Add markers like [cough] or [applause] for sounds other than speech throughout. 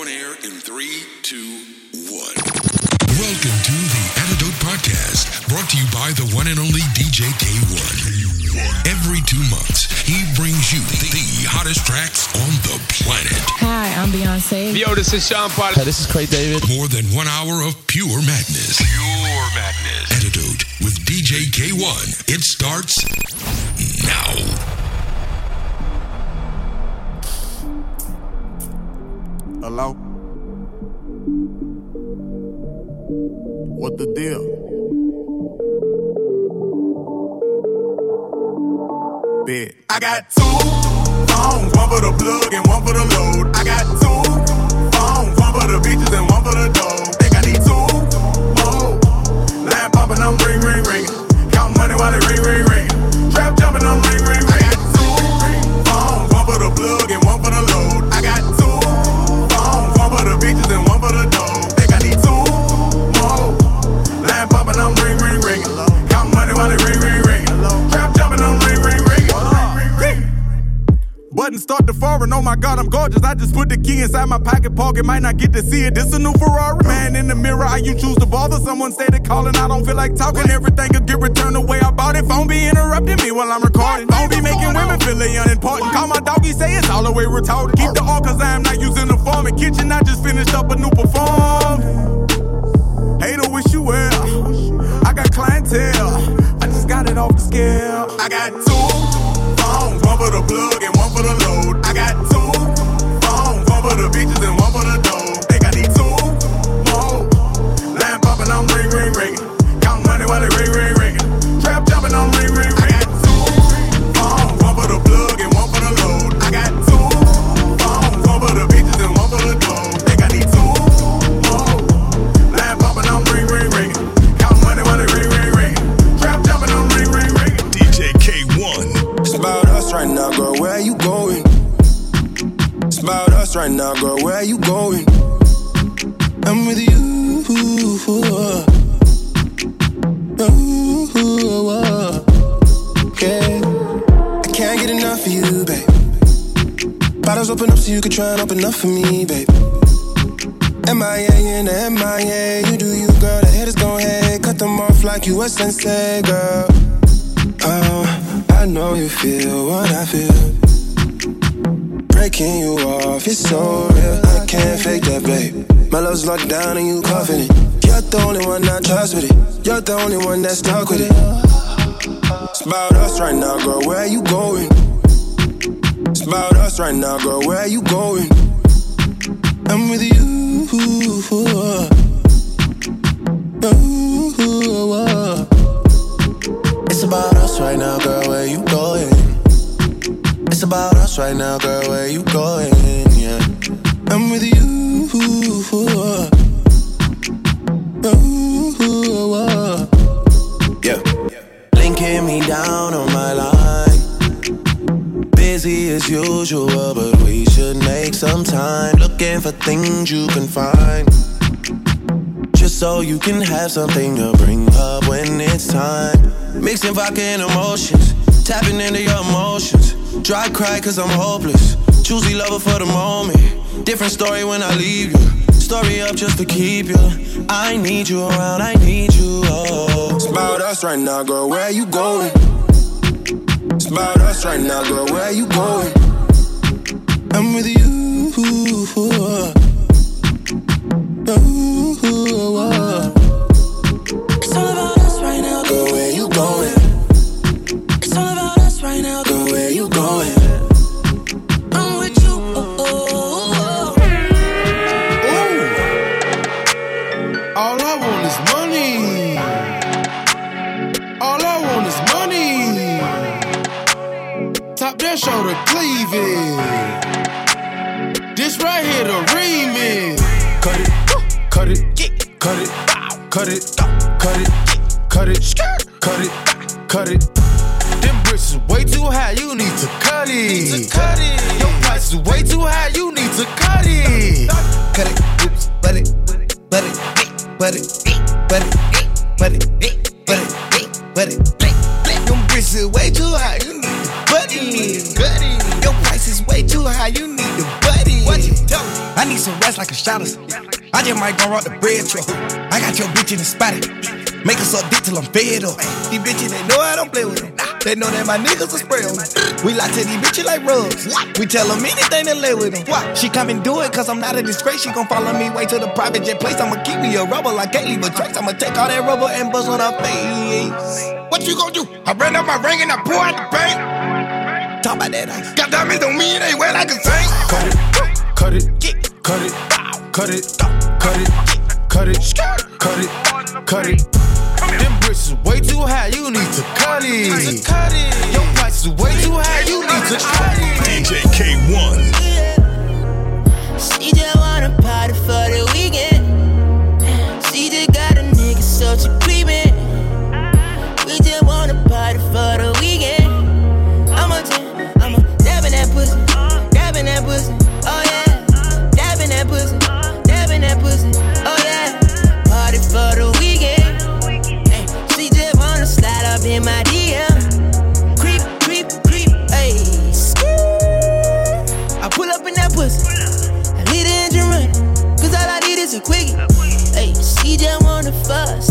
On air in three, two, one. Welcome to the Antidote Podcast, brought to you by the one and only DJ Kay-One. Every two months, he brings you the, the hottest tracks on the planet. Hi, I'm Beyonce. Yo, this is Sean Paul. Hey, this is Craig David. More than one hour of pure madness. Pure madness. Antidote with DJ Kay-One. It starts now. Hello? What the deal? Bet. I got two phones, one for the plug and one for the load. I got two phones, one for the bitches and one for the dough. Think I need two more. Line popping, I'm ring, ring, ring. Count money while it ring, ring, ring. Trap jumping, I'm ring, ring, ring. I got two phones, one for the plug and one Button start to foreign, oh my god, I'm gorgeous. I just put the key inside my pocket pocket, might not get to see it. This a new Ferrari. Man in the mirror, how you choose to bother? Someone stated calling, I don't feel like talking. Everything could get returned the way I bought it. Phone be interrupting me while I'm recording. Phone be making women feel they unimportant. Call my doggy, say it's all the way retarded. Keep the all cause I am not using the form. In kitchen, I just finished up a new perform. Hater wish you well. I got clientele. I just got it off the scale. I got two one for the plug and one for the load. I got two phones, one for the bitches and Us right now, girl. Where you going? I'm with you. Yeah. I can't get enough of you, babe. Bottles open up so you can try and open up for me, babe. MIA in the MIA. You do you, girl. The haters gon' hate. Cut them off like you a sensei, girl. Oh, I know you feel what I feel. Breaking you off, it's so real. I can't fake that, babe. My love's locked down and you coughing it. You're the only one I trust with it. You're the only one that's stuck with it. It's about us right now, girl. Where you going? It's about us right now, girl. Where you going? I'm with you. It's about us right now, girl. Where you going? Yeah, I'm with you. Yeah, linking me down on my line. Busy as usual, but we should make some time. Looking for things you can find. Just so you can have something to bring up when it's time. Mixing vodka and emotions, tapping into your emotions. Dry cry cause I'm hopeless. Choosy lover for the moment. Different story when I leave you. Story up just to keep you. I need you around, I need you. Oh. It's about us right now, girl. Where you going? It's about us right now, girl. Where you going? I'm with you. This right here the remix. Cut it, cut it, cut it, cut it, cut it, cut it, cut it, cut it. Them bricks is way too high, you need to cut it. Cut it. Your price is way too high, you need to cut it. cut it, oops, but it, but it, but it, but it, but it, but it, but it. Them bricks is way too high, you need to buddy, buddy. Your price is way too high, you need need some rest like a shotters. I just might go rock the bread truck. I got your bitch in the spotted. Make us up dick till I'm fed up. These bitches, they know I don't play with them. They know that my niggas are spray on. We lie to these bitches like rubs. We tell them anything to lay with them. She come and do it cause I'm not a disgrace. She gon' follow me way to the private jet place. I'ma keep me a rubber like can't leave a trace. I'ma take all that rubber and bust on her face. What you gon' do? I ran up my ring and I pour out the bank. Talk about that ice. Got diamonds on me, and they wet like a saint. Cut it, cut it, cut it, cut it, cut it, cut it, cut it, cut it. Them bricks is way too high, you need to cut it. Cut it. Your price is way too high, you need to cut it. DJ Kay-One. She just wanna party for the weekend.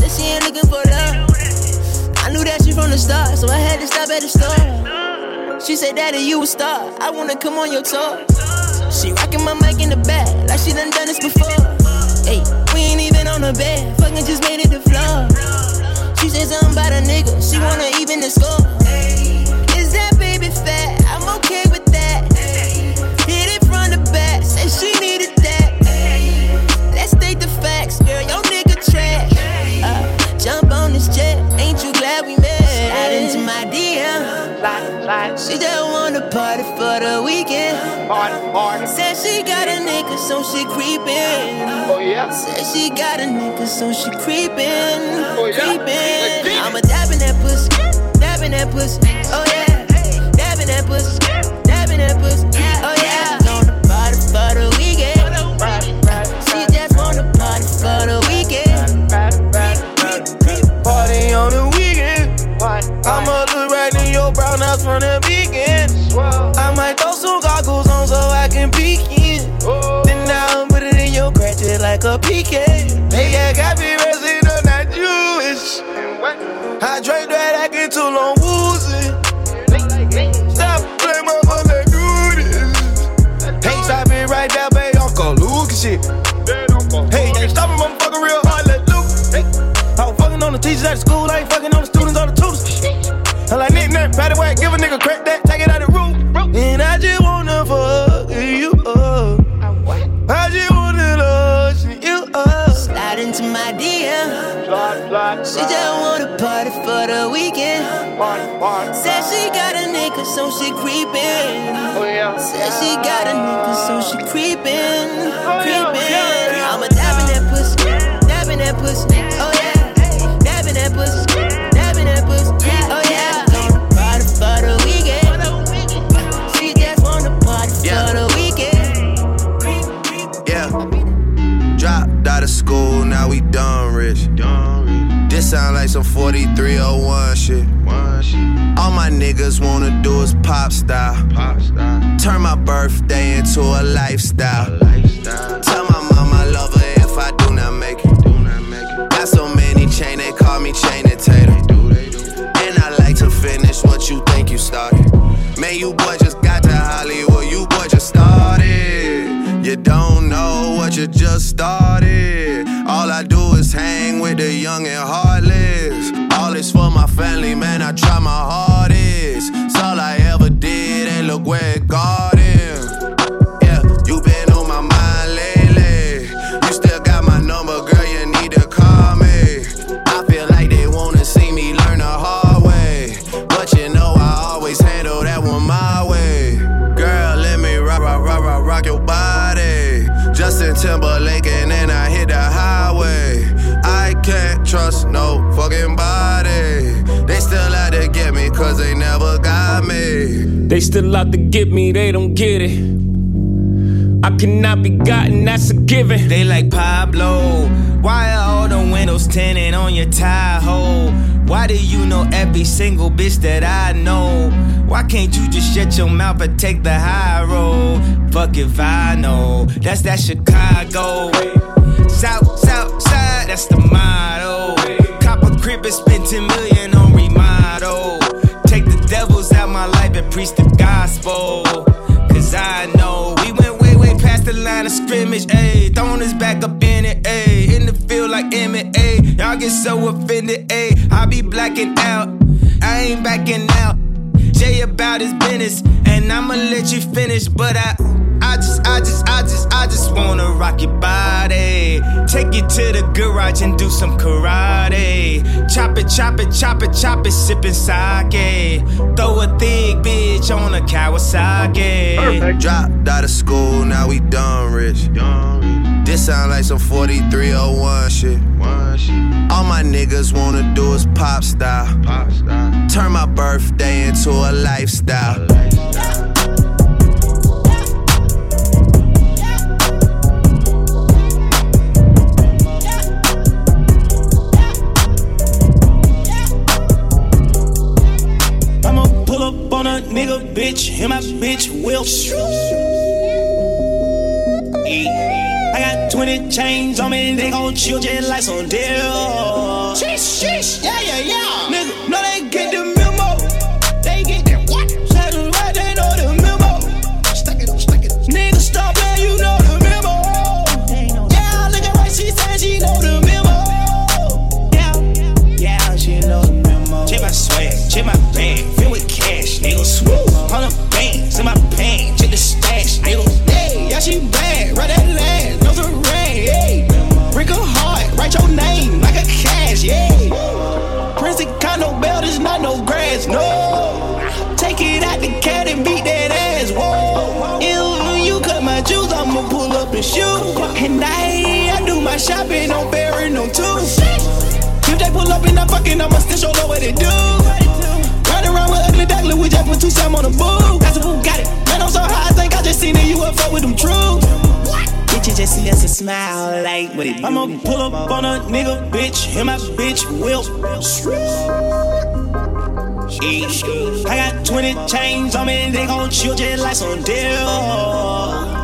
Fuck, she ain't looking for love. I knew that shit from the start, so I had to stop at the store. She said, Daddy, you a star, I wanna come on your tour. She rocking my mic in the back, like she done done this before. Hey, we ain't even on the bed, fucking just made it the floor. She said something about a nigga, she wanna even the score. Is that baby fat? I'm okay with that. Party for the weekend. Said she got a nigga, so she creepin'. Oh yeah. Said she got a nigga, so she creepin'. Creepin'. I'm a dabbing that pussy, dabbing that pussy. Oh PK. Hey, yeah, got me resident, not Jewish. I drank that, I get too long woozy. Stop playing my phone, let's do this. Hey, stop it right there, baby, Uncle Luke shit. Hey, ain't stopping, motherfucker, real hard, let. Hey, I was fucking on the teachers at school, nigga, so she creepin'. Oh, yeah. Said she got a nigga, so she creepin'. Oh, creepin'. I'm a dabbing that pussy, dabbing that pussy. Oh yeah, dabbing that pussy, dabbing that pussy. Oh yeah, gonna party for the weekend. She just wanna party for the weekend. Yeah. Dropped out of school, now we done rich. This sound like some 4301 shit. All my niggas wanna do is pop style. Turn my birthday into a lifestyle. Tell my mama I love her if I do not make it. Got so many chain, they call me chain and tater. And I like to finish what you think you started. Man, you boy just got to Hollywood, you boy just started. You don't know what you just started. All I do is hang with the young and heartless. For my family, man, I try my hardest. It's all I ever did, and look where it got They still out to get me, they don't get it. I cannot be gotten, that's a given. They like Pablo. Why are all the windows tinted on your Tahoe? Why do you know every single bitch that I know? Why can't you just shut your mouth and take the high road? Fuck if I know. That's that Chicago. South, south side, that's the motto. Copper crib and spend 10 million preach the gospel. Cause I know we went way, way past the line of scrimmage, ayy. Throwing his back up in it, ayy. In the field like MMA. Y'all get so offended, ayy. I be blacking out. I ain't backing out. Jay about his business, and I'ma let you finish, but I. I just, I just, I just, I just wanna rock your body. Take you to the garage and do some karate. Chop it, chop it, chop it, chop it, sipping sake. Throw a thick bitch on a Kawasaki. Perfect. Dropped out of school, now we done rich. This sound like some 4301 shit. All my niggas wanna do is pop style. Turn my birthday into a lifestyle. I'ma bitch, and my bitch will. I got 20 chains on me, they gon' chill just like some deal. Sheesh, sheesh, yeah, yeah, yeah. Nigga, Do shopping on Barry, no two. If they pull up and I fucking, I'ma still show know what they do. Riding around with ugly duckling, we just put two Sam on the boo. That's who got it. Man, I'm so high, I think I just seen a UFO with them true. Bitches just see us and smile like what it do. I'ma pull up on a nigga, bitch, and my bitch will. I got 20 chains on me, they gon' chill just like some deal.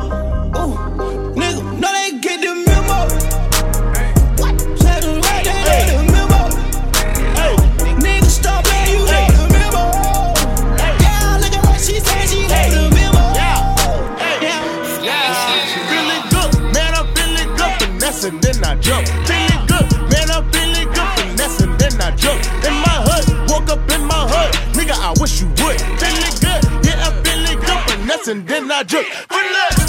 Then I jump. Feeling good, man, I'm feeling good, finessing, then I jump. In my hood, woke up in my hood, nigga, I wish you would. Feeling good, yeah, I'm feeling good, finessing, then I jump. Finesse,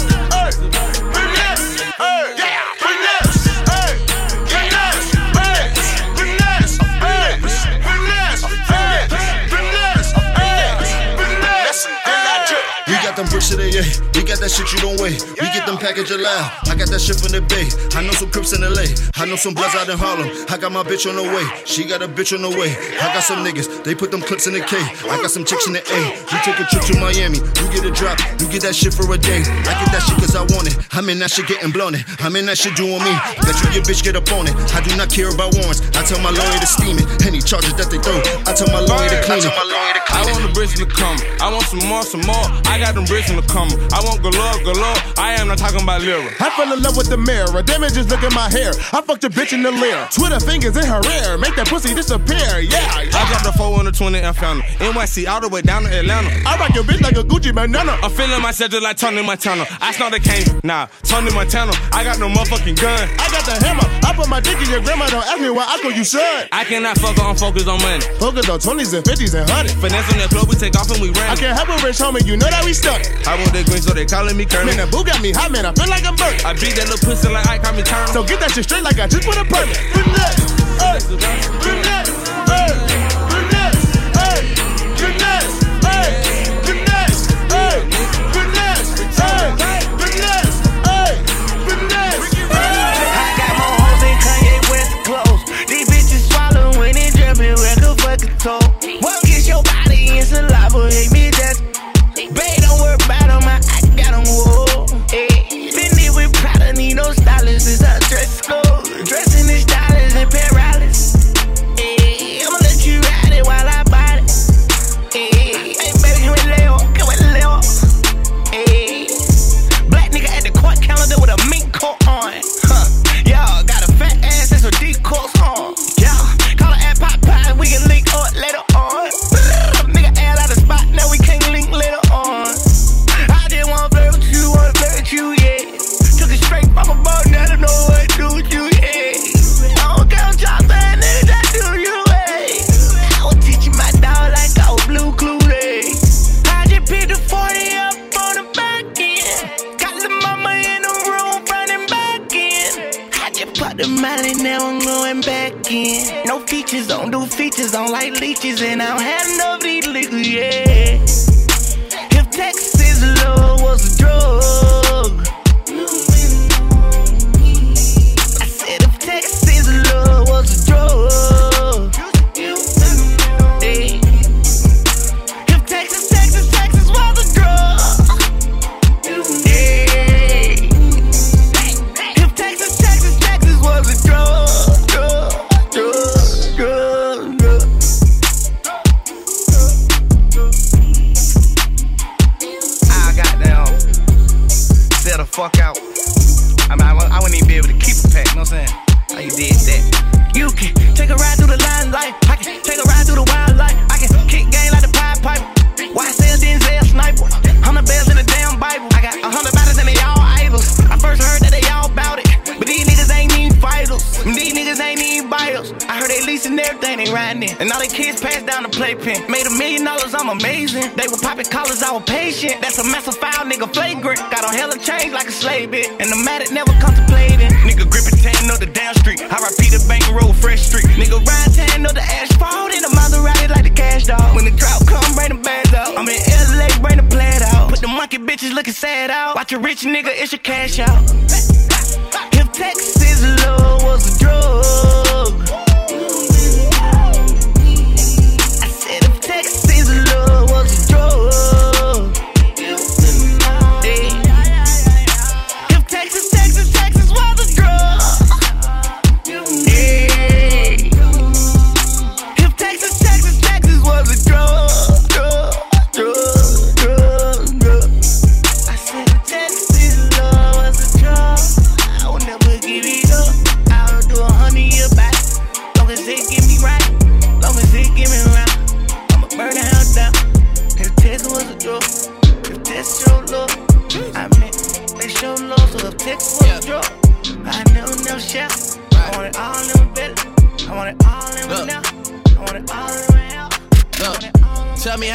jump. We got them bricks of the yeah. We got that shit you don't weigh. We get them package loud. I got that shit from the bay. I know some Crips in LA. I know some Bloods out in Harlem. I got my bitch on the way. She got a bitch on the way. I got some niggas. They put them clips in the K. I got some chicks in the A. You take a trip to Miami. You get a drop. You get that shit for a day. I get that shit cause I want it. I'm in that shit getting blown it. I'm in that shit doing me. Bet you your bitch get up on it. I do not care about warrants. I tell my lawyer to steam it. Any charges that they throw. I tell my lawyer to clean it. I want the bricks in the come. I want some more, some more. I got them bricks in the come. I want galore, galore. I am not talking about lira. I fell in love with the mirror. Damn just look at my hair. I fucked a bitch in the lair. Twitter fingers in her ear. Make that pussy disappear. Yeah. I dropped a 4 on the 20 and found her. NYC all the way down to Atlanta. I rock your bitch like a Gucci bandana. I'm feeling myself just like Tony Montana. I snort the cane. Nah, Tony Montana. I got no motherfucking gun. I got the hammer. I put my dick in your grandma. Don't ask me why I call you son. I cannot fuck on I'm on money. Focus on 20s and 50s and 100s. Finesse on the club, we take off and we ran. I can't help a rich homie. You know that we stuck. I want that green, so they calling me Kermit. Man, that boo got me hot, man. I feel like I'm burnt. I beat that little pussy like I call me Kermit. So get that shit straight like I just put a permit. These bitches when it jumping like a fucking toe. Gets your body in? Hate me that. Babe, and I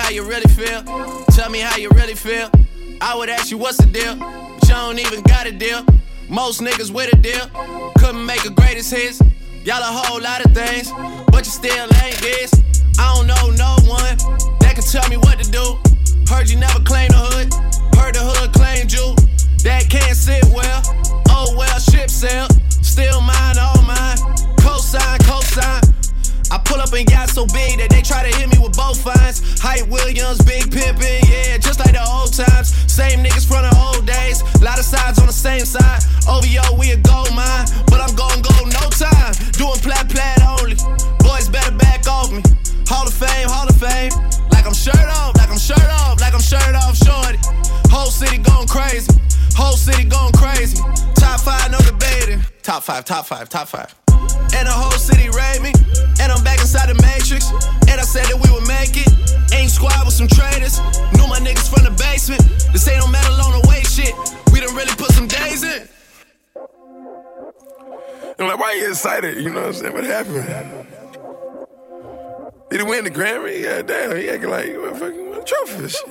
how you really feel. Tell me how you really feel. I would ask you what's the deal, but you don't even got a deal. Most niggas with a deal couldn't make a greatest hits. Y'all a whole lot of things, but you still ain't this. I don't know no one that can tell me what to do. Heard you never claimed the hood, heard the hood claimed you. That can't sit well. Oh well, ship sail. Still mine, mine. And got so big that they try to hit me with both fines. Hype Williams, Big Pimpin', yeah, just like the old times. Same niggas from the old days. Lot of sides on the same side. OVO, we a gold mine, but I'm gon' go no time. Doing plat plat only. Boys better back off me. Hall of Fame, Hall of Fame. Like I'm shirt off, like I'm shirt off, like I'm shirt off, shorty. Whole city going crazy. Whole city going crazy. Top five, no debating. Top five, top five, top five. And the whole city raid me. And I'm back inside the matrix. And I said that we would make it. Ain't squad with some traitors. Knew my niggas from the basement. This ain't no metal on the way shit. We done really put some days in. I'm like, why you excited? You know what I'm saying? What happened? Did he win the Grammy? Yeah, damn. He acting like he you fucking won a trophy for shit.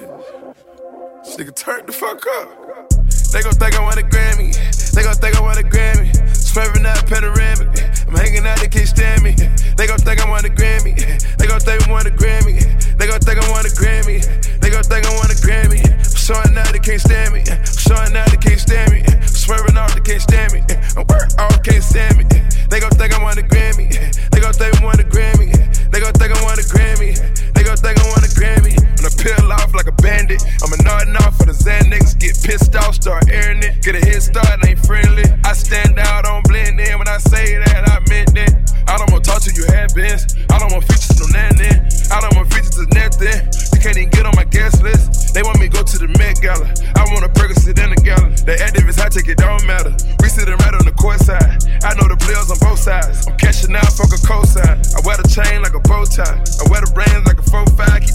This nigga turned the fuck up. They gon' think I won a Grammy. They gon' think I won a Grammy. Swerving out panoramic. I'm hanging out, they can't stand me. They gon' think I won a Grammy. They gon' think I won a Grammy. They gon' think I won a Grammy. They gon' think I won a Grammy. I'm showing out, they can't stand me. I'm showing out, they can't stand me. Swerving off, they can't stand me. I'm work off, can't stand me. They gon' think I won a Grammy. They gon' think I won a Grammy. They gon' think I won a Grammy. They gon' think I won a Grammy. When I peel off like a bandit, I'm a nodding off for the niggas. Get pissed off, start airing it. Get a head start, ain't friendly. I stand out, don't blend in. When I say that, I meant it. I don't want to talk to you have bins. I don't want features, no nothing. I don't want features to nothing. Can't even get on my guest list. They want me to go to the Met Gala. I want a Percocet in the gala. The activists, I take it, don't matter. We sitting right on the court side. I know the players on both sides. I'm cashing out, fuck a cosign. I wear the chain like a bow tie. I wear the brains like a 4-5. 4-5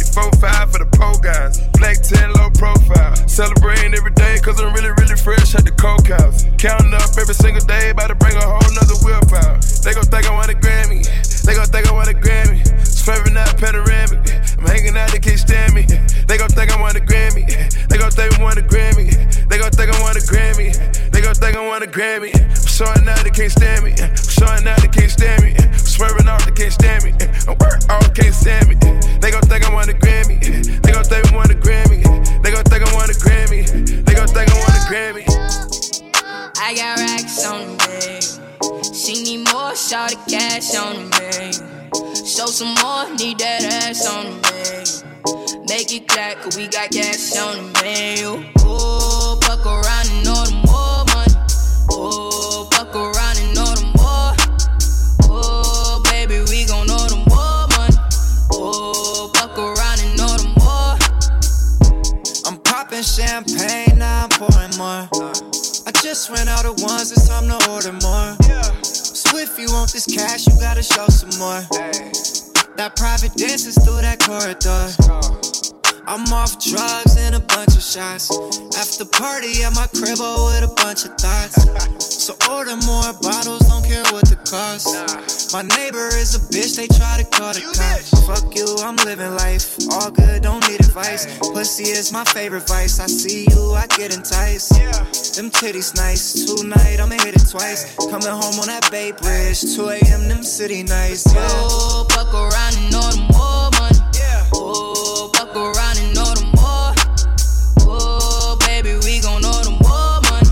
favorite vice. I see you, I get enticed. Them titties nice. Tonight I'ma hit it twice. Coming home on that Bay Bridge. 2 a.m. them city nights. Yeah. Ooh, fuck around and know the more money. Ooh, fuck around and know the more. Ooh, baby, we gon' know the more money.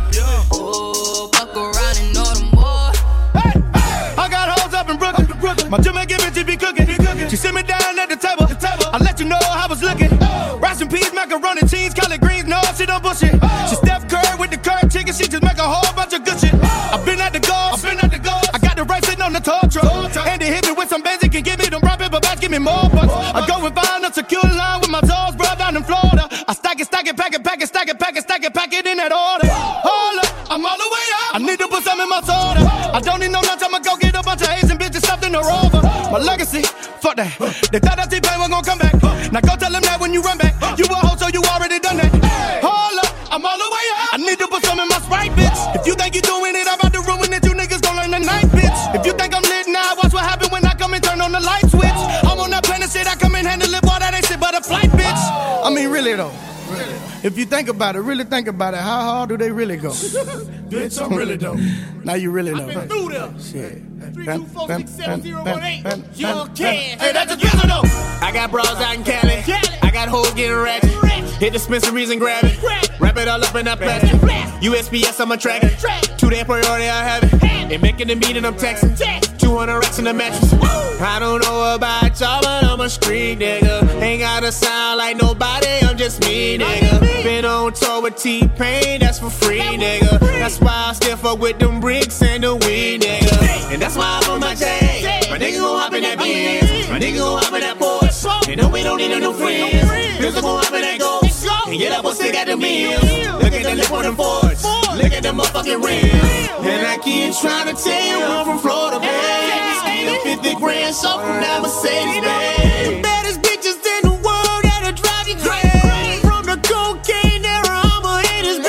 Ooh, fuck around and know the more. I got hoes up in Brooklyn. My Jamaican bitch be cooking. She sit me down No, she Steph Curry with the curd chicken. She just make a whole bunch of good shit. I've been at the golf. I've been at the golf. I got the right sitting on the tall truck. And they hit me with some basic and give me them brown paper bags. Give me more bucks. I go and find a secure line with my toes, bro, down in Florida. I stack it, stack it, pack it, pack it, stack it, pack it, stack it, pack it in that order. Hold up, I'm all the way up. I need to put some in my soda. I don't need no lunch. I'ma go get a bunch of Asian bitches stuffed in a rover. My legacy, fuck that. They thought that T-Pain was gonna come back. Now go tell them that when you run back, to put some in my sprite, bitch. If you think you're doing it, I'm about to ruin it. You niggas gon' learn the tonight, bitch. If you think I'm lit now, watch what happen when I come and turn on the light switch. I'm on that planet shit, I come and handle it, boy, that ain't shit but a flight, bitch. I mean, really though. If you think about it, really think about it, how hard do they really go? [laughs] Bitch, I'm really dope. [laughs] now you really know. Been through there. Shit. Young Ken. Hey, that's a pistol though. I got bras out in Cali. I got hoes getting ratchet. Hit dispensaries and grab it. Wrap it all up in that plastic. USPS, I'm a track it. Two day priority, I have it. And making the meeting, I'm texting. 200 racks in the mattress. I don't know about y'all, but I'm a street nigga. Ain't gotta sound like nobody, I'm just me, nigga. Been on tour with T-Pain, that's for free, nigga. That's why I still fuck with them bricks and the weed, nigga. And that's why I put my tag. My nigga gon' hop in that Benz. My nigga gon' hop in that Porsche. And no, we don't need no new friends. Niggas gon' hop in that Ghost. And get up, we'll stick at the meals. Look at the lip on them Fords. Look at them motherfucking rims. And I keep trying to tell you I'm from Florida, man. Skate up 50 grand, so from that Mercedes, man. The baddest bitches in the world that'll drive you crazy. From the cocaine era, I'm a haters,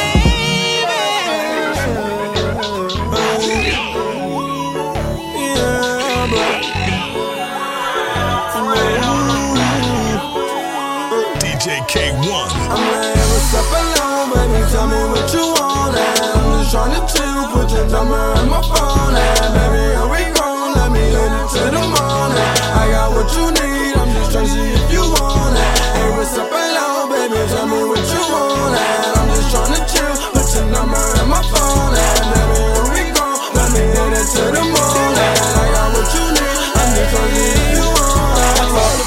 DJ Kay-One. I'm like, what's up alone, baby? Tell me what you want. I'm just tryna chill, put your number on my phone.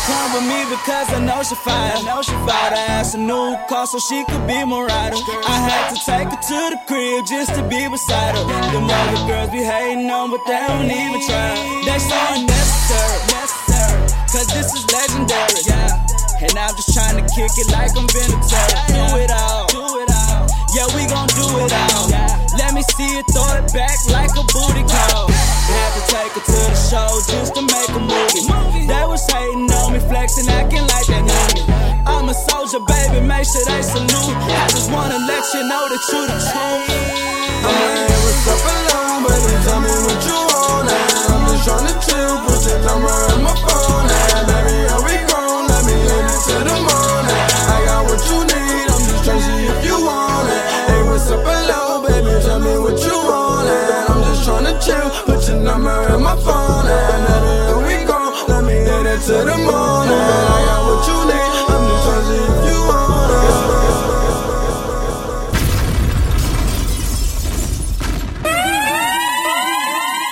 Come with me because I know she fine. I know she Bought her ass a new car so she could be my rider. I had to take her to the crib just to be beside her. Them other girls be hating on, but they don't even try. They so unnecessary, cause this is legendary. Yeah. And I'm just trying to kick it like I'm Vinatieri. Do it all, do it all. Yeah, we gon' do it all. Let me see you throw it back like a booty call. Had to take her to the show just to make a movie. They was hating on me, flexing, acting like they knew me. I'm a soldier, baby, make sure they salute. I just wanna let you know that you the truth. I'm like, what's up alone, baby? Tell me what you want. And I'm just tryna chill, put your number on my phone. And hit it to the morning. I got what you need. I'm just trying if you want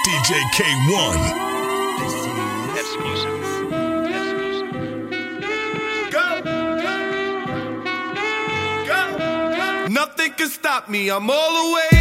DJ Kay-One. Nothing can stop me. I'm all the way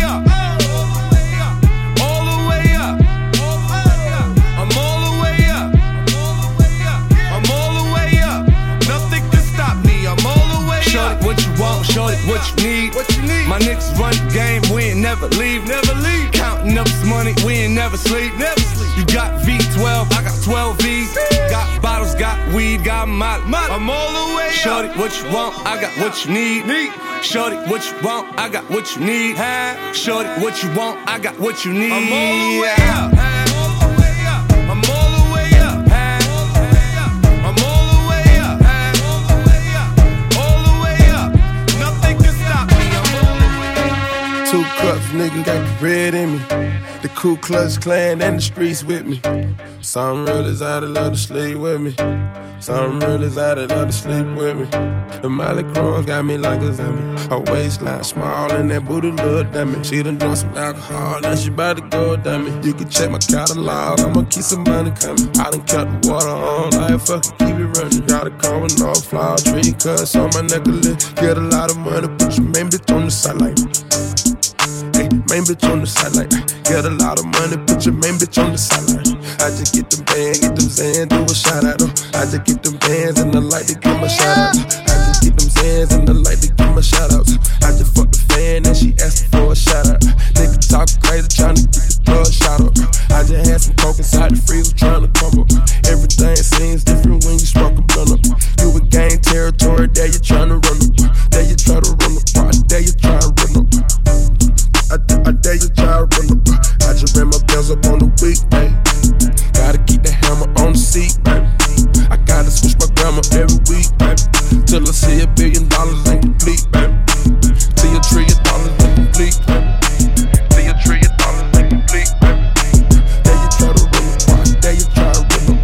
Shorty, what you need? What you need? My niggas run the game. We ain't never leave. Never leave. Counting up this money. We ain't never sleep. Never sleep. You got V12. I got 12 V's. Got bottles. Got weed. Got molly. I'm all the way up. Shorty, what you want? I got what you need. Need. Shorty, what you want? I got what you need. Shorty, what you want? I got what you need. I'm all the way up. Nigga, got the red in me. The Ku Klux Klan and the streets with me. Some real is out of love to sleep with me. Some real is out of love to sleep with me. The Molly Cross got me like a zombie. Her waistline small and that booty look dummy. She done drunk some alcohol, now she about to go dummy. You can check my catalog, I'ma keep some money coming. I done cut the water on, like fucking keep it running. Got a car with no flower, tree cuts on my necklace. Get a lot of money, put your main bitch on the sideline. Hey, main bitch on the sideline. Get a lot of money, put your main bitch on the sideline. I just get them bands, get them Zans, do a shout out. I just get them bands and the light to give my shout out. I just get them Zans and the light to give my shout outs. I just fucked the fan and she asked for a shout out. Nigga talk crazy, trying to get the shot up. I just had some coke inside the freezer trying to up. Everything seems different when you smoke a blunt up. You would gain territory, there you trying to run up. There you try to run up, there you try to run. I, I dare you try to run. I just ran my bells up on the weekday. Gotta keep the hammer on the seat, baby. I gotta switch my grammar every week, baby. Till I see a billion dollars ain't complete, baby. See a trillion dollars ain't complete, baby. See a trillion dollars ain't complete, baby. Dare you try to run. I dare you try to run.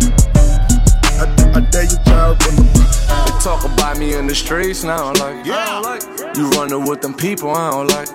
I, I dare you try to run. They talk about me in the streets now, like, yeah, like you running with them people, I don't like.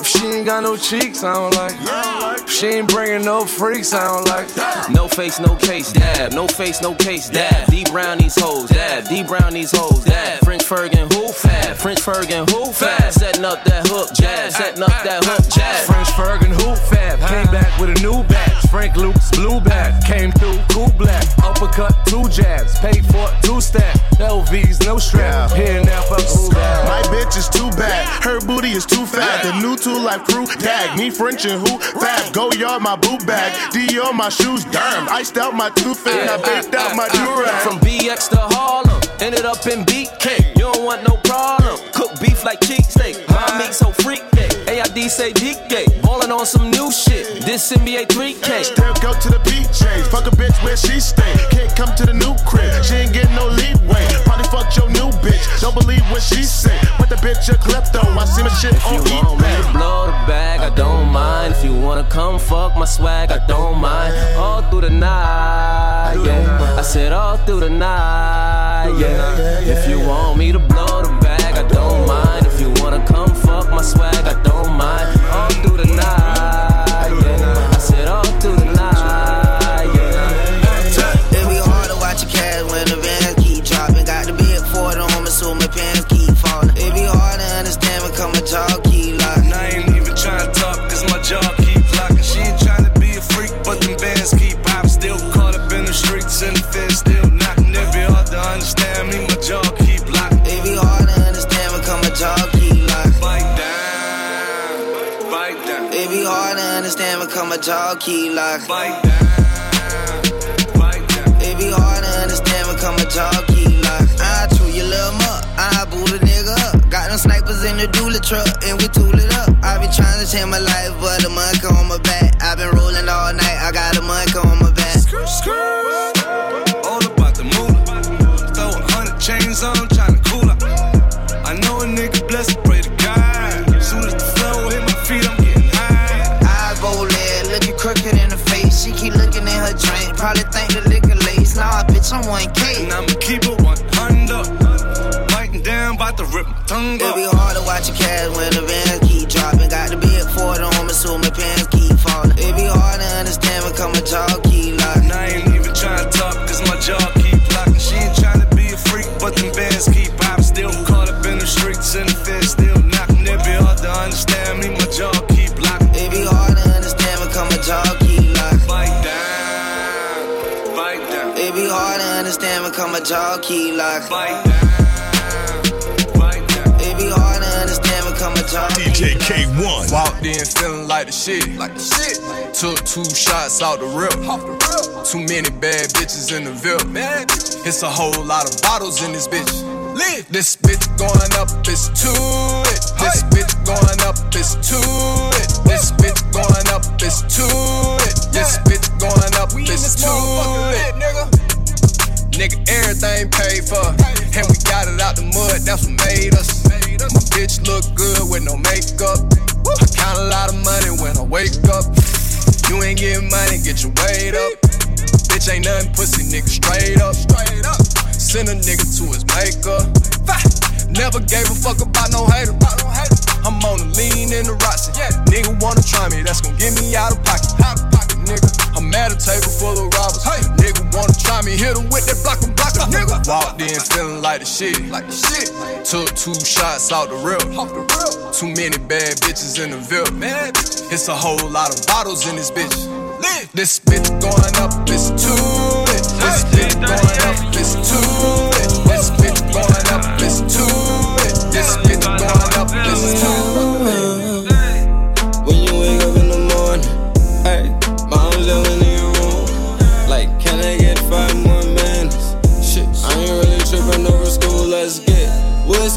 If she ain't got no cheeks, I don't like. If she ain't bringing no freaks, I don't like. No face, no case, dab. No face, no case, dab. D Brown these hoes, dab. D Brown these hoes, dab. French Fergan, who fab? French Fergan, who fab? Setting up that hook, jab. Setting up that hook, jab. French Fergan, who fab? Came back with a new batch. Frank Luke's blue back. Came through, cool black. Uppercut, two jabs. Paid for it, two stack. LVs, no strap. Here now, fuck who. My bitch is too bad. Her booty is too fat. The new two life crew tag me French and who fab. Go yard my boot bag. Dior my shoes. Damn, iced out my tooth and I baked out my durag. From BX to Harlem, ended up in BK. You don't want no problem. Cook beef like cheesesteak. My meat so freak AID say DK. Ballin' on some new shit. This NBA 3K. Still go to the PJs. Fuck a bitch where she stay. Can't come to the new crib. She ain't getting no leeway. Probably fucked your new bitch. Don't believe what she say. Put the bitch a klepto. I see my shit on You want me to blow the bag, I don't mind. If you wanna come fuck my swag, I don't mind. All through the night, yeah. I said all through the night, yeah. If you want me to blow my swag, I don't mind. All through the night, come a talk keep locking. Bite down, bite down. It be hard to understand when come a talk keep locking. I chew your little muck, I boot a nigga up. Got them snipers in the dually truck, and we tool it up. I been trying to change my life, but the money on my back. Be hard to watch your cash when the bands keep dropping. Got the big Ford on me, so my pants keep falling. It be hard to understand when come a jaw keep locking. And I ain't even trying to talk, cause my jaw keep locking. She ain't trying to be a freak, but them bands keep popping. Still caught up in the streets, and the feds still knocking. It be hard to understand me, my jaw keep locking. It be hard to understand when come a jaw keep locking. Bite down, bite down. It be hard to understand when come a jaw keep locking. Bite down, DJ Kay-One. Walked in feeling like the shit. Like the shit. Took two shots out the rip. Too many bad bitches in the VIP. It's a whole lot of bottles in this bitch. Lit. This bitch going up, it's to it. This bitch going up, it's to it. This bitch going up, it's to it. This bitch going up, it's to it. Nigga, everything paid for. And we got it out the mud, that's what made us. Bitch look good with no makeup. I count a lot of money when I wake up. You ain't getting money, get your weight up. Bitch ain't nothing pussy, nigga, straight up. Send a nigga to his maker. Never gave a fuck about no hater. I'm on the lean in the Rossi. Nigga wanna try me, that's gon' get me out of pocket. Nigga, I'm at a table full of robbers. Nigga wanna try me, hit him with that block and block. Nigga walked in feeling like the shit. Like the shit. Took two shots out the rip. Too many bad bitches in the VIP. It's a whole lot of bottles in this bitch. This bitch going up, it's to it. This bitch going up, it's to it. This bitch going up, it's to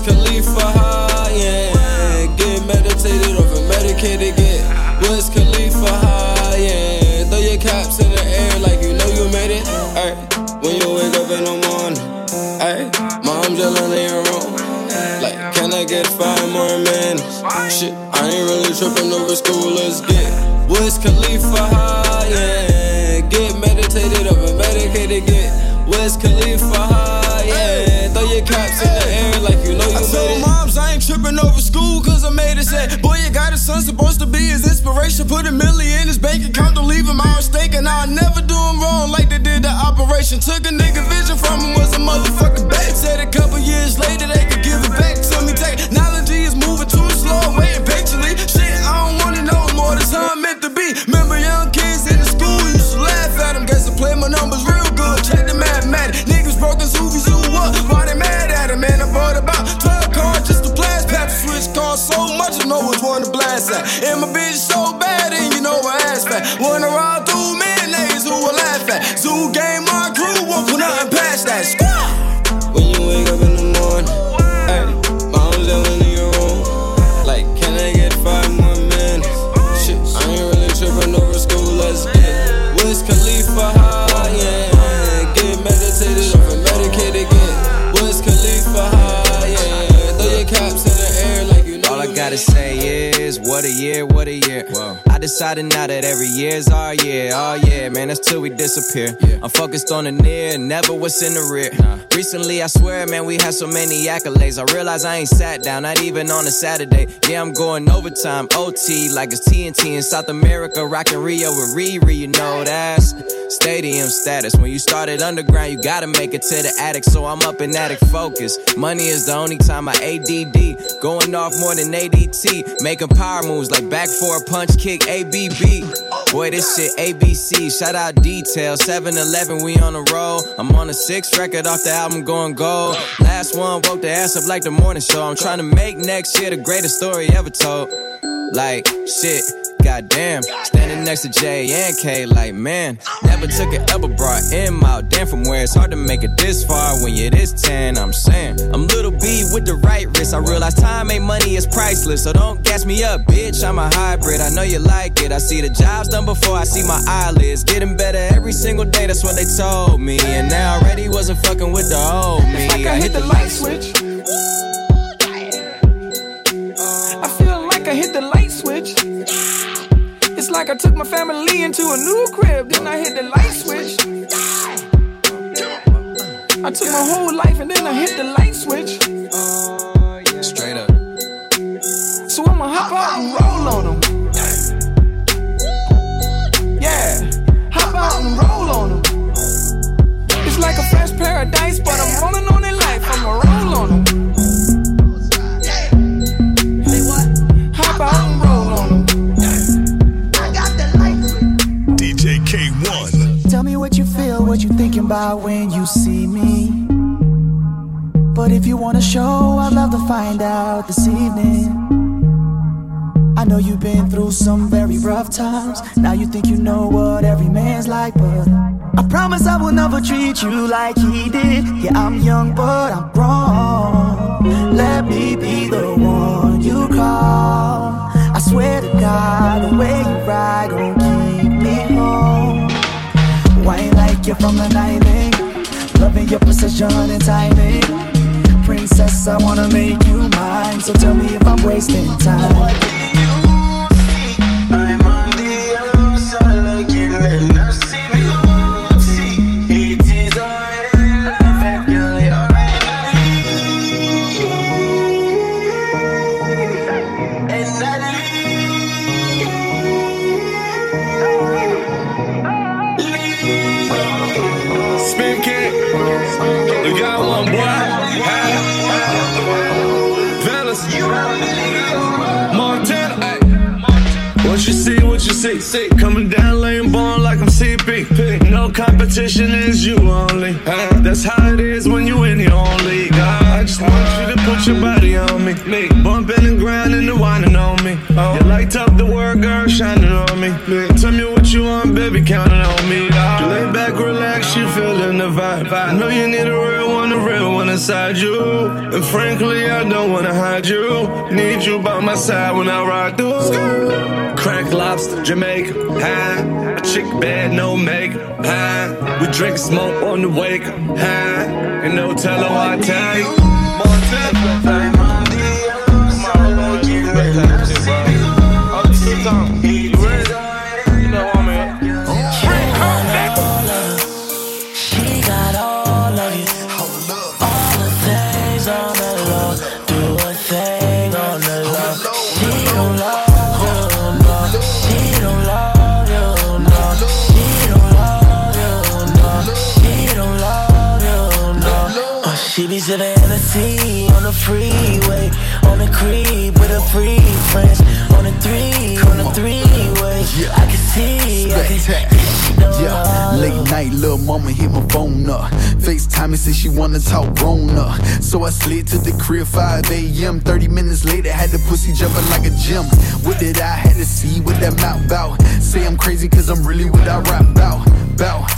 Khalifa high, yeah. Get meditated over medicated, get Wiz Khalifa high, yeah. Throw your caps in the air like you know you made it. Hey, when you wake up in the morning, hey, mom's yelling in your room. Like, can I get five more minutes? Shit, I ain't really tripping over school, let's get Wiz Khalifa high, yeah. Get meditated over medicated, get Wiz Khalifa high, Said, boy, you got a son supposed to be his inspiration. Put a million in his bank account, don't leave him out. And I'll never do him wrong like they did the operation. Took a nigga vision from him, was a motherfucking bait. Said a couple years later they could give it back I decided now that every year's our year, oh yeah, man, that's till we disappear. I'm focused on the near, never what's in the rear. Recently, I swear, man, we had so many accolades. I realize I ain't sat down, not even on a Saturday. Yeah, I'm going overtime, OT, like it's TNT in South America, rockin' Rio with Riri, you know that's stadium status. When you started underground, you gotta make it to the attic, so I'm up in attic focus. Money is the only time I ADD, going off more than ADT, making power moves like back four punch kick ABB. Boy, this shit ABC. Shout out Detail 7 Eleven, we on the roll. I'm on the sixth record off the album going gold. Last one woke the ass up like the morning show. I'm trying to make next year the greatest story ever told. Like, shit. Goddamn, standing next to J and K, like man, never took it ever brought in out. Damn, from where it's hard to make it this far when you're this 10. I'm saying, I'm little B with the right wrist. I realize time ain't money, it's priceless. So don't gas me up, bitch. I'm a hybrid. I know you like it. I see the jobs done before I see my eyelids. Getting better every single day, that's what they told me. And now I already wasn't fucking with the old me. It's like I hit the light switch. I feel like I hit the light switch. Like I took my family into a new crib, then I hit the light switch. I took my whole life and then I hit the light switch. Straight up. So I'ma hop out and roll on them. Never treat you like he did. Yeah, I'm young, but I'm grown. Let me be the one you call. I swear to God, the way you ride gon' keep me home. Wine like you're from the 90s. Loving your precision and timing. Princess, I wanna make you mine. So tell me if I'm wasting time. Competition is you only. That's how it is when you in your own league. I just want you to put your body on me. Bumping and grinding and whining on me. Oh. You light up the world, girl, shining on me. Tell me what you want, baby, counting on me. Oh. You lay back, relax, you feeling the vibe. I know you need a real one, a real one inside you. And frankly, I don't wanna hide you. Need you by my side when I ride through. Lobster, Jamaica, high. A chick bad, no makeup, high. We drink smoke on the wake up, high. And no tell her I take. Freeway, on the creep with a free friends, on the three, on the three-way. I can see, I can see. Yeah, late night, little mama hit my phone up. FaceTime and say she wanna talk grown up. So I slid to the crib 5 a.m. 30 minutes later, had the pussy jumping like a gym. What did I had to see what that mouth bout? Say I'm crazy cause I'm really what I rap bout. Bout.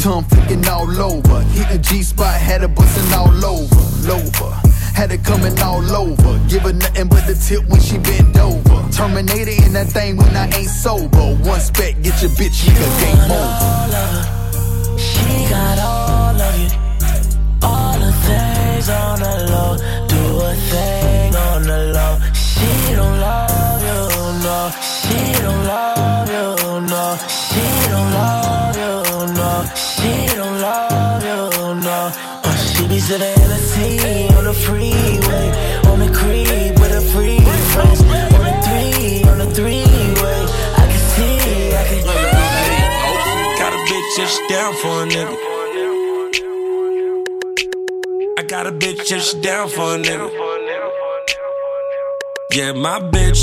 Tongue flicking all over. Hit the G spot, had her bustin' all over. Lover. Had it coming all over. Give her nothing but the tip when she bend over. Terminator in that thing when I ain't sober. One spec, get your bitch, nigga, game over. She got all of you. All the things on the low. Do a thing on the low. She don't love you, no. She don't love you, no. She don't love you, no. She don't love you, no. She be sitting bitch down for a nigga. I got a bitch just down for a nigga. Yeah, my bitch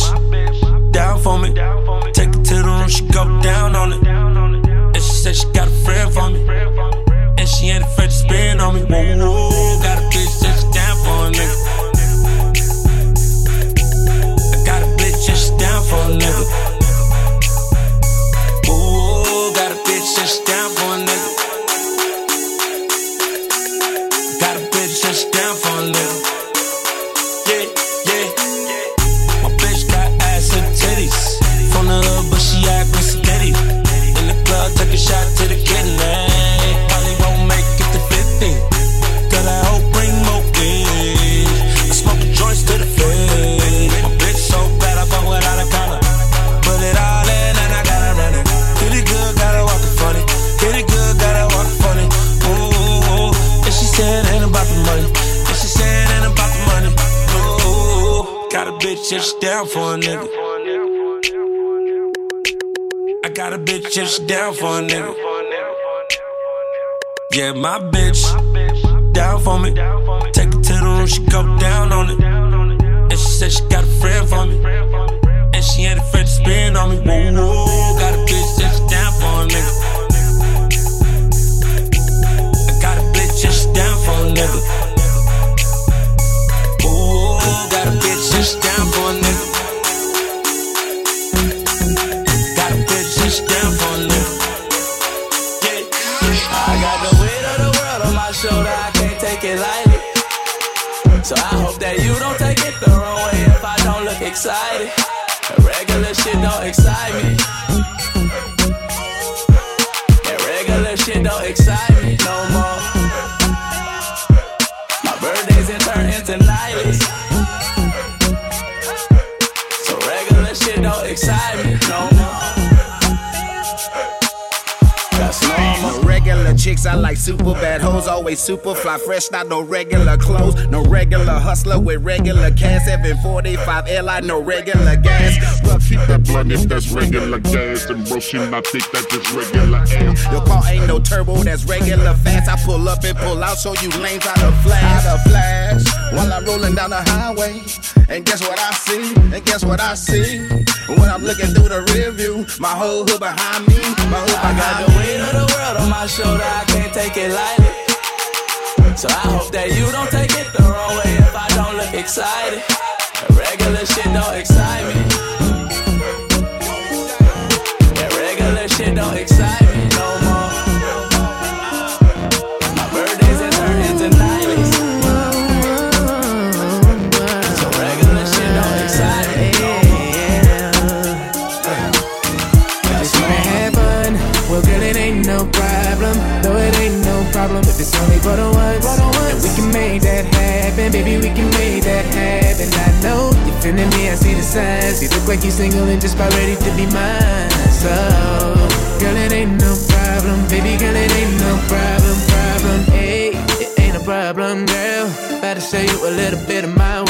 down for me. Take it to the room, she go down on it. And she said she got a friend for me. And she ain't afraid to spend on me. Whoa, whoa, got a bitch just down for a nigga. I got a bitch just down for a nigga. Ooh, got a bitch just down got a bitch if she down for a nigga. Yeah, my bitch down for me. Take her to the room, she go down on it. And she said she got a friend for me. And she ain't afraid to spin on me. Whoa, whoa, got a bitch if she down for a nigga. I got a bitch if she down for a nigga. Ooh, got a bitch if she down for a nigga. Excited. Regular shit don't excite me. That regular shit don't excite me no more. My birthdays and turn into nightlies. So regular shit don't excite me no more. That's normal. No regular chicks, I like super bad hoes. Always super fly, fresh, not no regular clothes. No regular hustler with regular cash. 745 airline, no regular gas. But keep that blunt if that's regular gas. And bro, she not think that just regular ass. Your car ain't no turbo, that's regular fast. I pull up and pull out, so you lanes out of flash. Out of flash. While I'm rolling down the highway. And guess what I see? And guess what I see? When I'm looking through the rear view, my whole hood behind me. My hood I got behind the me. weight of the world on my shoulder, I can't take it lightly. So I hope that you don't take it the wrong way if I don't look excited. Regular shit don't excite me. That regular shit don't excite me You like you're single and just about ready to be mine. So, girl, it ain't no problem, baby. Girl, it ain't no problem, problem. Hey, it ain't a problem, girl. To show you a little bit of my.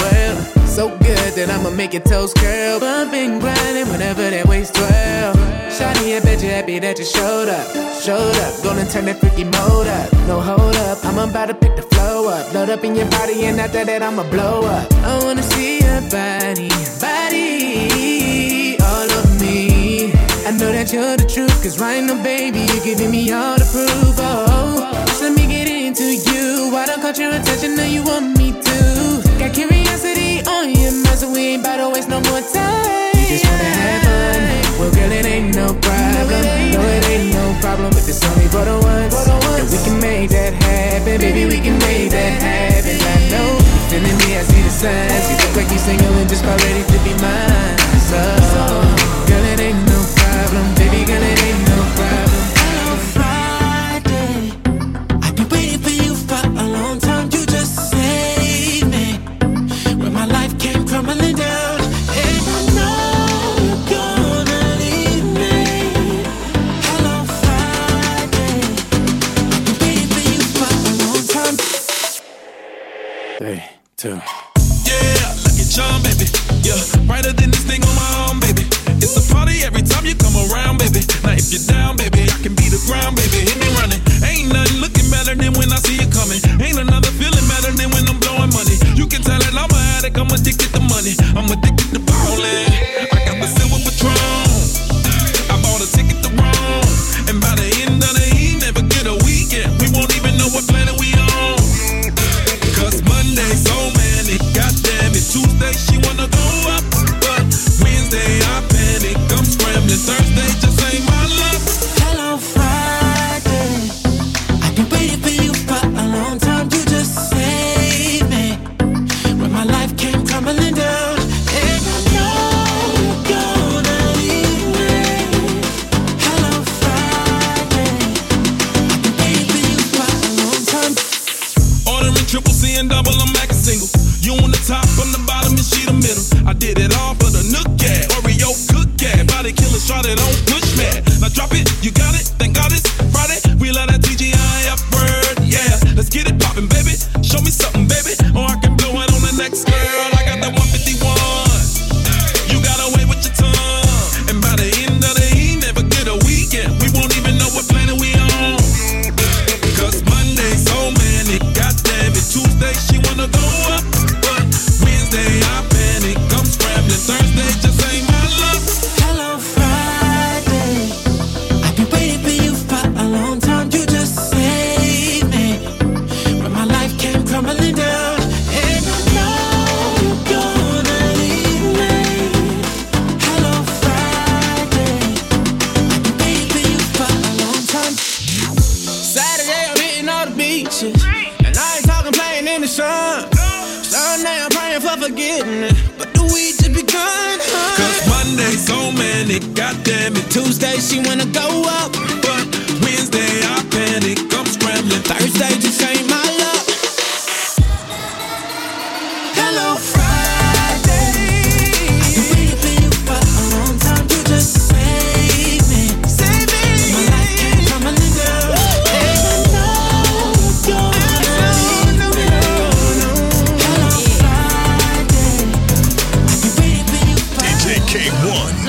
So good that I'ma make your toes curl. Bumping, grinding whenever that waist twirl. Shawty, I bet you happy that you showed up. Showed up, gonna turn that freaky mode up. No hold up, I'm about to pick the flow up. Load up in your body, and after that, I'ma blow up. I wanna see your body, body, all of me. I know that you're the truth, cause right now, baby, you're giving me all the proof. Oh, just let me get into you. I don't caught your attention, now you want me to. Got curiosity on your mind, so we ain't about to waste no more time. You just wanna have fun. Well, girl, it ain't no problem. No, it ain't no problem if it's only for the once. And we can make that happen, baby, we can make that happen. I know you feeling me, I see the signs. You look like you're single and just about ready to be mine. So,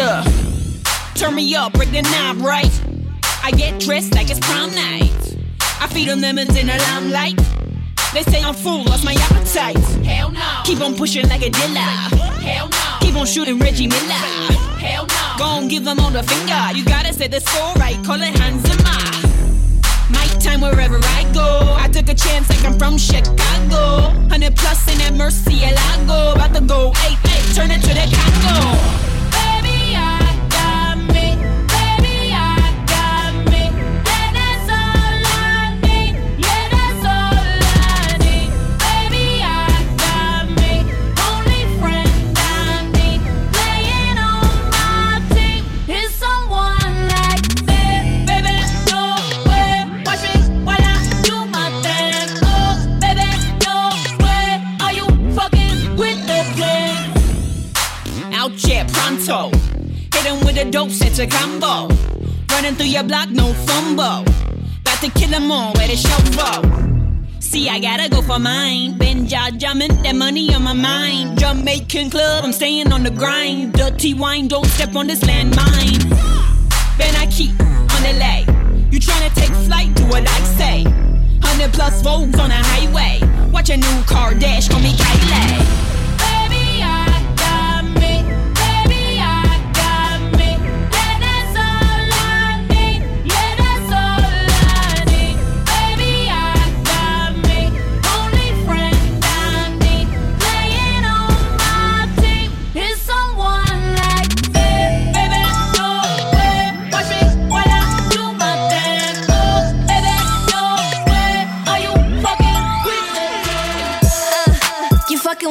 Look, turn me up, break the knob right. I get dressed like it's prom night. I feed them lemons in the limelight. They say I'm full, lost my appetite. Hell no. Keep on pushing like a dealer. Hell no. Keep on shooting Reggie Miller. Hell no. Go on, give them all the finger. You gotta say the score right, call it Hans Zimmer. My time wherever I go. I took a chance like I'm from Chicago. 100 plus in that Murcielago. About to go, hey, hey, turn it to the Congo. Pronto. Hit him with a dope, set a combo. Running through your block, no fumble. About to kill them all, where the for? See, I gotta go for mine. Been jaw jumping, that money on my mind. Jamaican club, I'm staying on the grind. Dirty wine, don't step on this landmine. Then I keep on the lay. You tryna take flight, do what I say. 100 plus Vogues on the highway. Watch a new car dash, call me Kylie.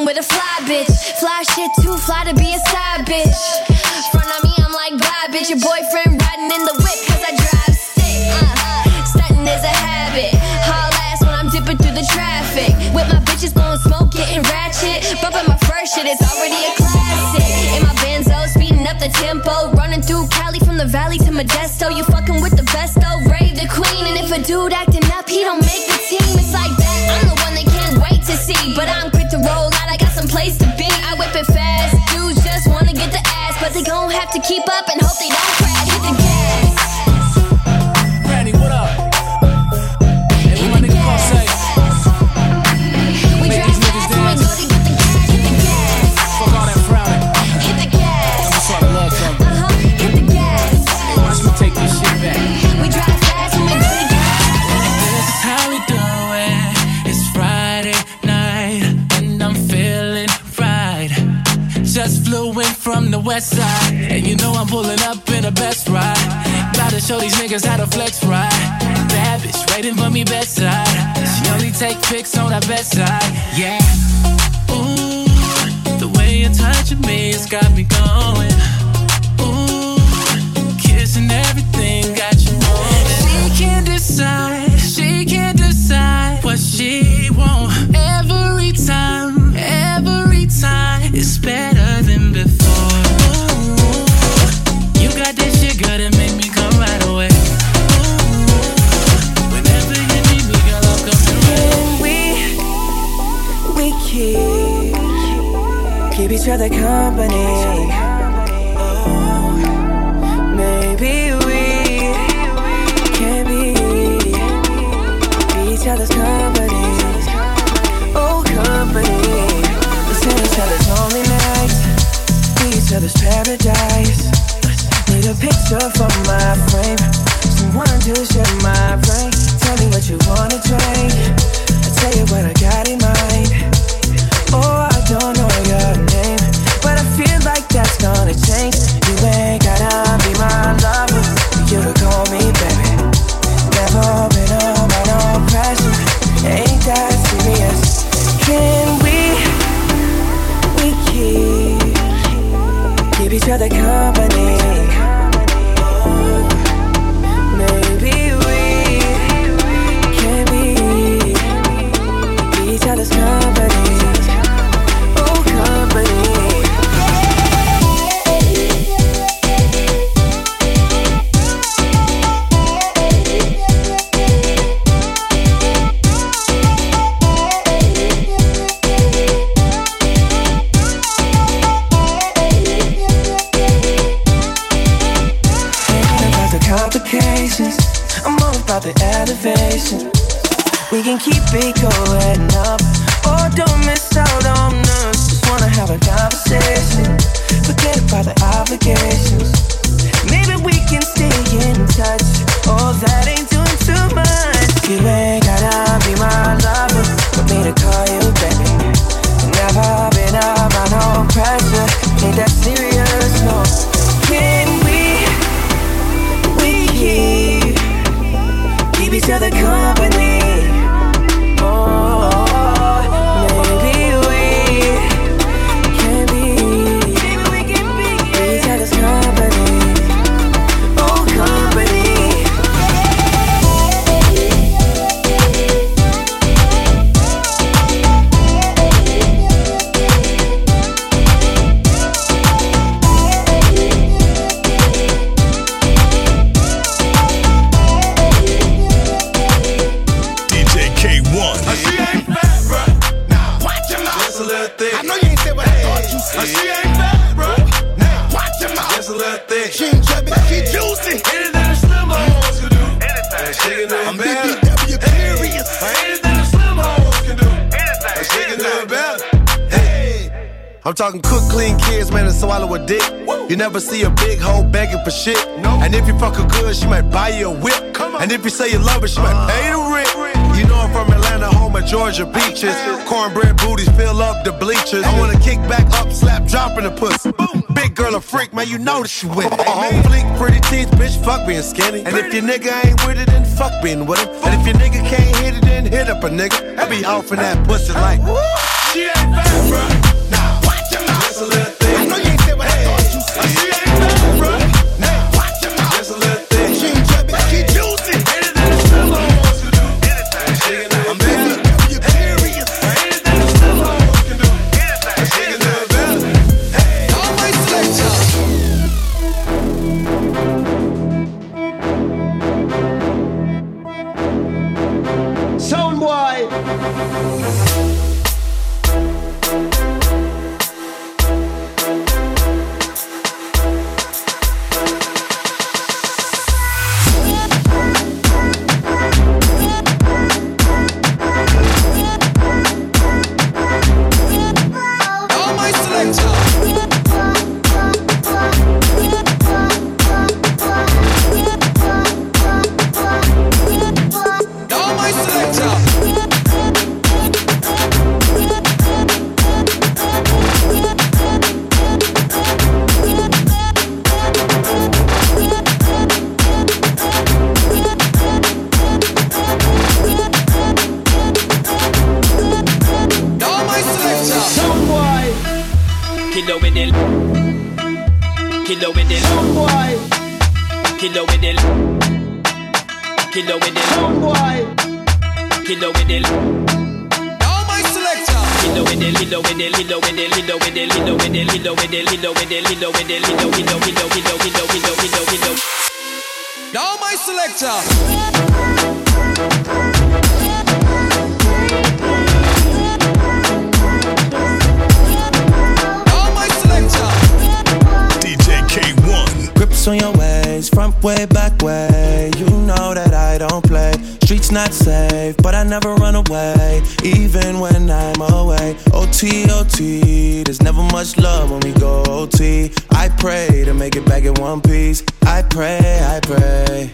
Fucking with a fly bitch. Fly shit too fly to be a side bitch. Front of me, I'm like, bye bitch. Your boyfriend riding in the whip cause I drive stick. Uh, stunting is a habit. Haul ass when I'm dipping through the traffic. With my bitches blowing smoke, getting ratchet. Bumping my first shit, it's already a classic. In my benzo, speeding up the tempo. Running through Cali from the valley to Modesto. You fucking with the best though. Rave the queen. And if a dude acting up, he don't make the team. It's like that. I'm the one they can't wait to see. But I'm they gon' have to keep up and hope they don't crash. Hit the gas. Granny, what up? Hey, what my nigga say? We Make drive fast when we go to get the cash. Hit the gas. Fuck all that frowning. Hit the gas. Love song. Uh-huh. Hit the gas. Hey, watch me take this shit back. We drive fast when we go to get the gas. This is how we do it. It's Friday night, and I'm feeling right. Just flew in from the west side, pulling up in the best ride. About to show these niggas how to flex right. Bad bitch waiting for me bedside. She only take pics on her bedside. Yeah. Ooh, the way you're touching me has got me going. Ooh, kissing everything got you moving. She can't decide, she can't decide what she want. Every time, every time, it's better each other company. Oh, maybe we can be each other's company. Oh, company. Let's end each other's lonely nights, be each other's paradise. Need a picture for my frame. Someone to share my brain. Tell me what you wanna drink. I tell you what I got in each other company. shit. Nope. And if you fuck her good, she might buy you a whip. And if you say you love her, she uh, might pay the rent. You know I'm from Atlanta, home of Georgia beaches. Cornbread booties fill up the bleachers. I wanna kick back up, slap, dropping the pussy. Boom. Big girl a freak, man, you know that she with it. Oh, hey, Flink, pretty teeth, bitch, fuck being skinny. And if your nigga ain't with it, then fuck being with him. And if your nigga can't hit it, then hit up a nigga. I be off in that pussy like, she ain't bad, bro. much love when we go OT. I pray to make it back in one piece. I pray, I pray.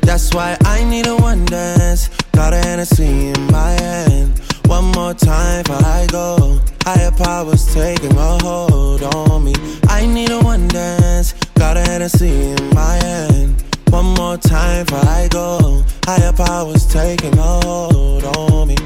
That's why I need a one dance. Got a Hennessy in my hand. One more time I go. Higher powers taking a hold on me. I need a one dance. Got a Hennessy in my hand. One more time I go. Higher powers taking a hold on me.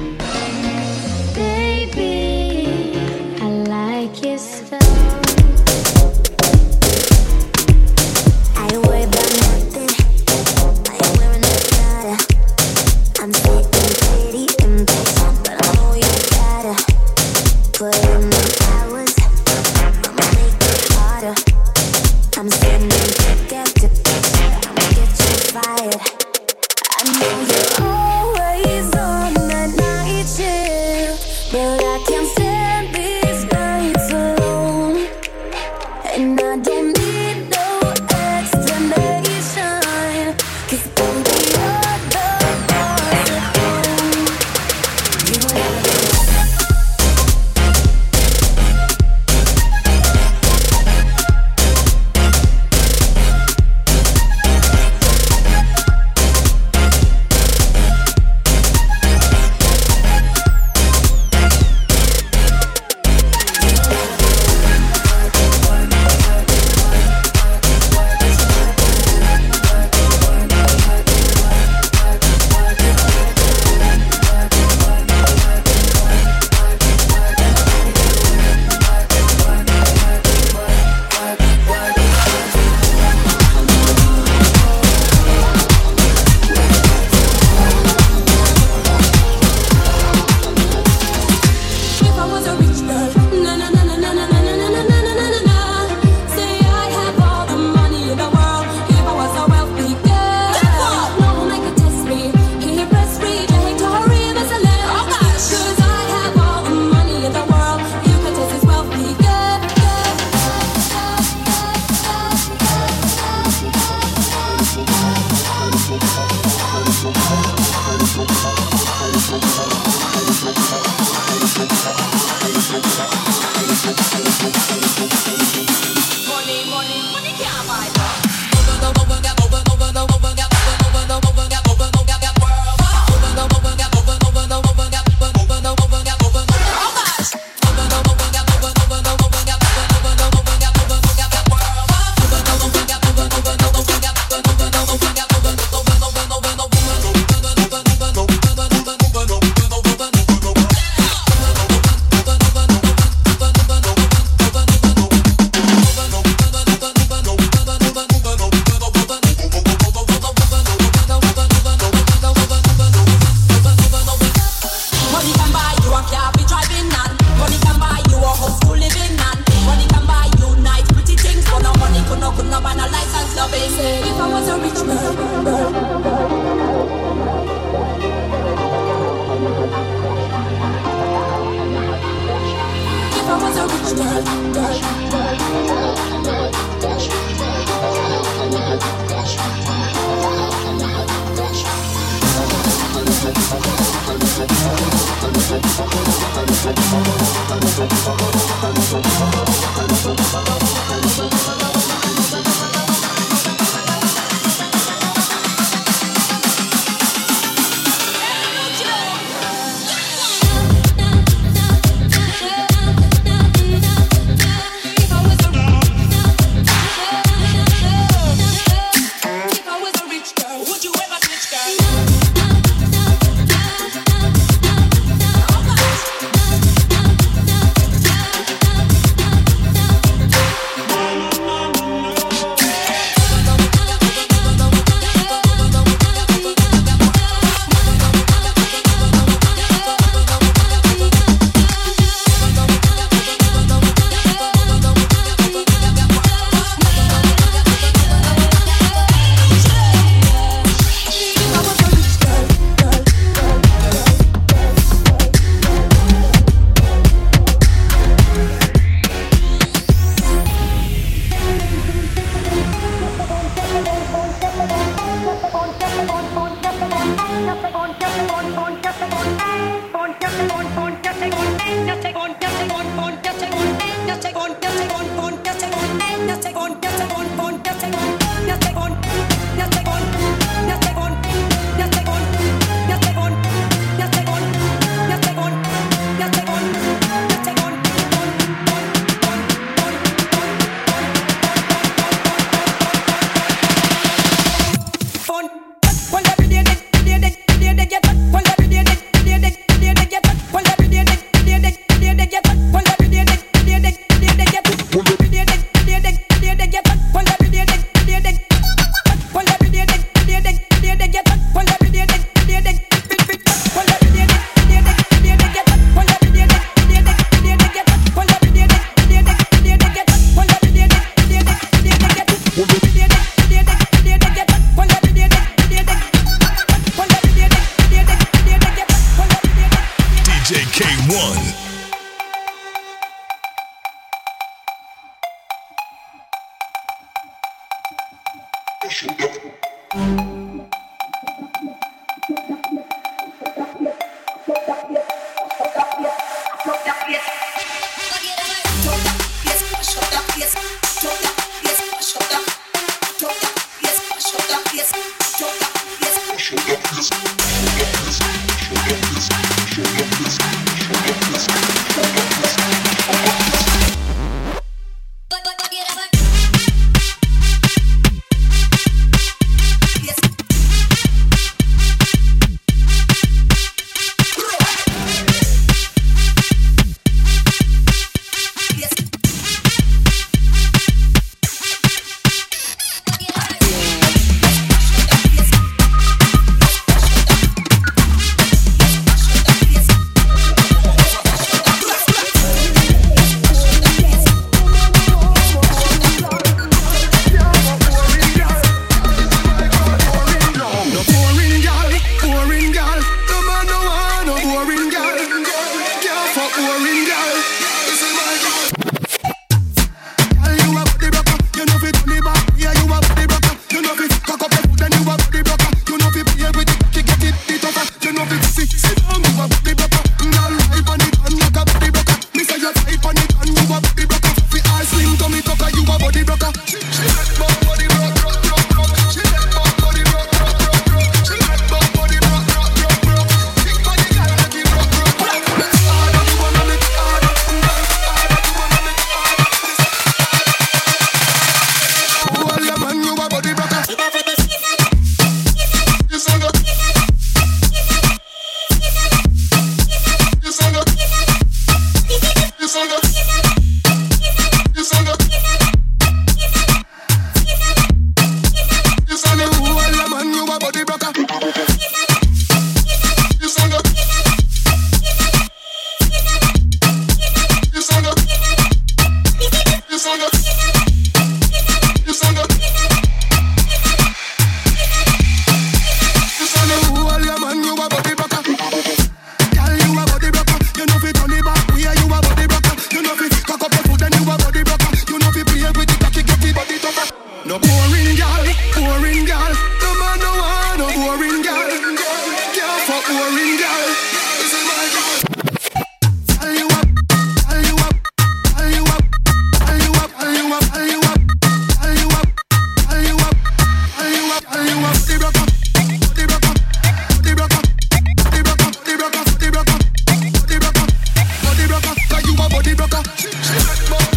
loca. She, she like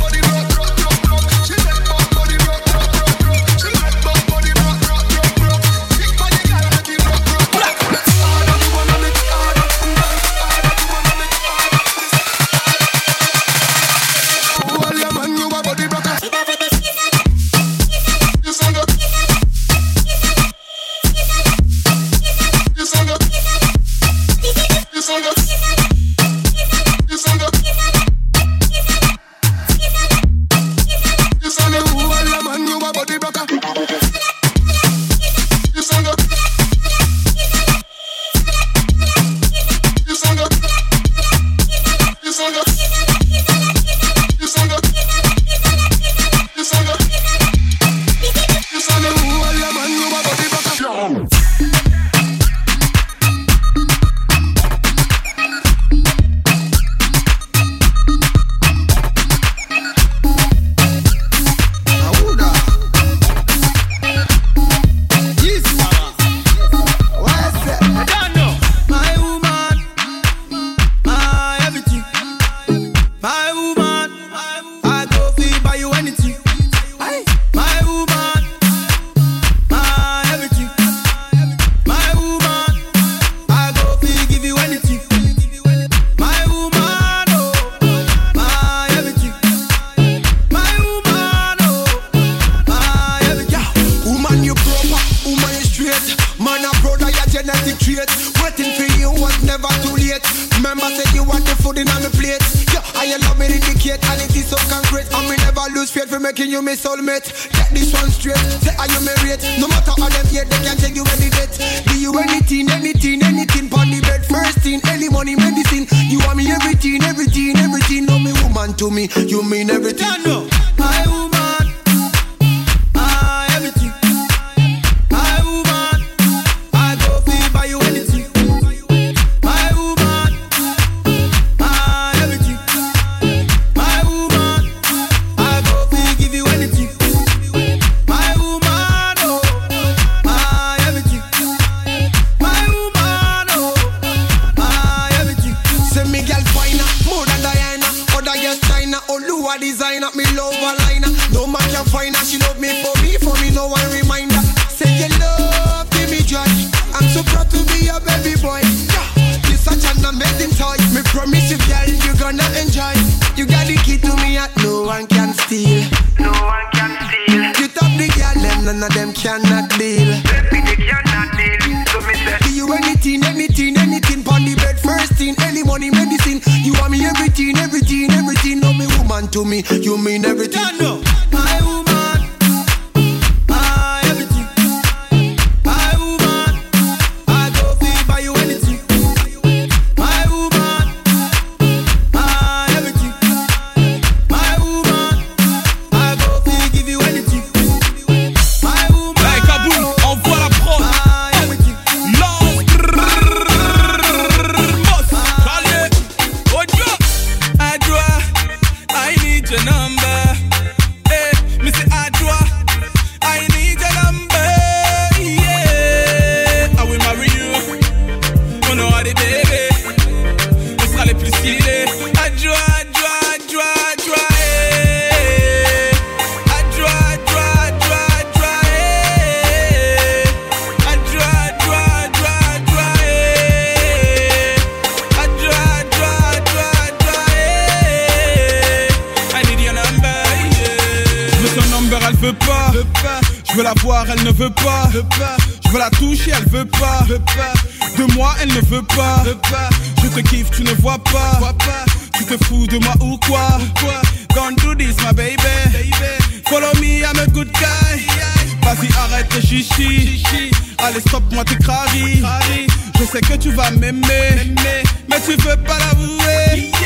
veux pas l'avouer.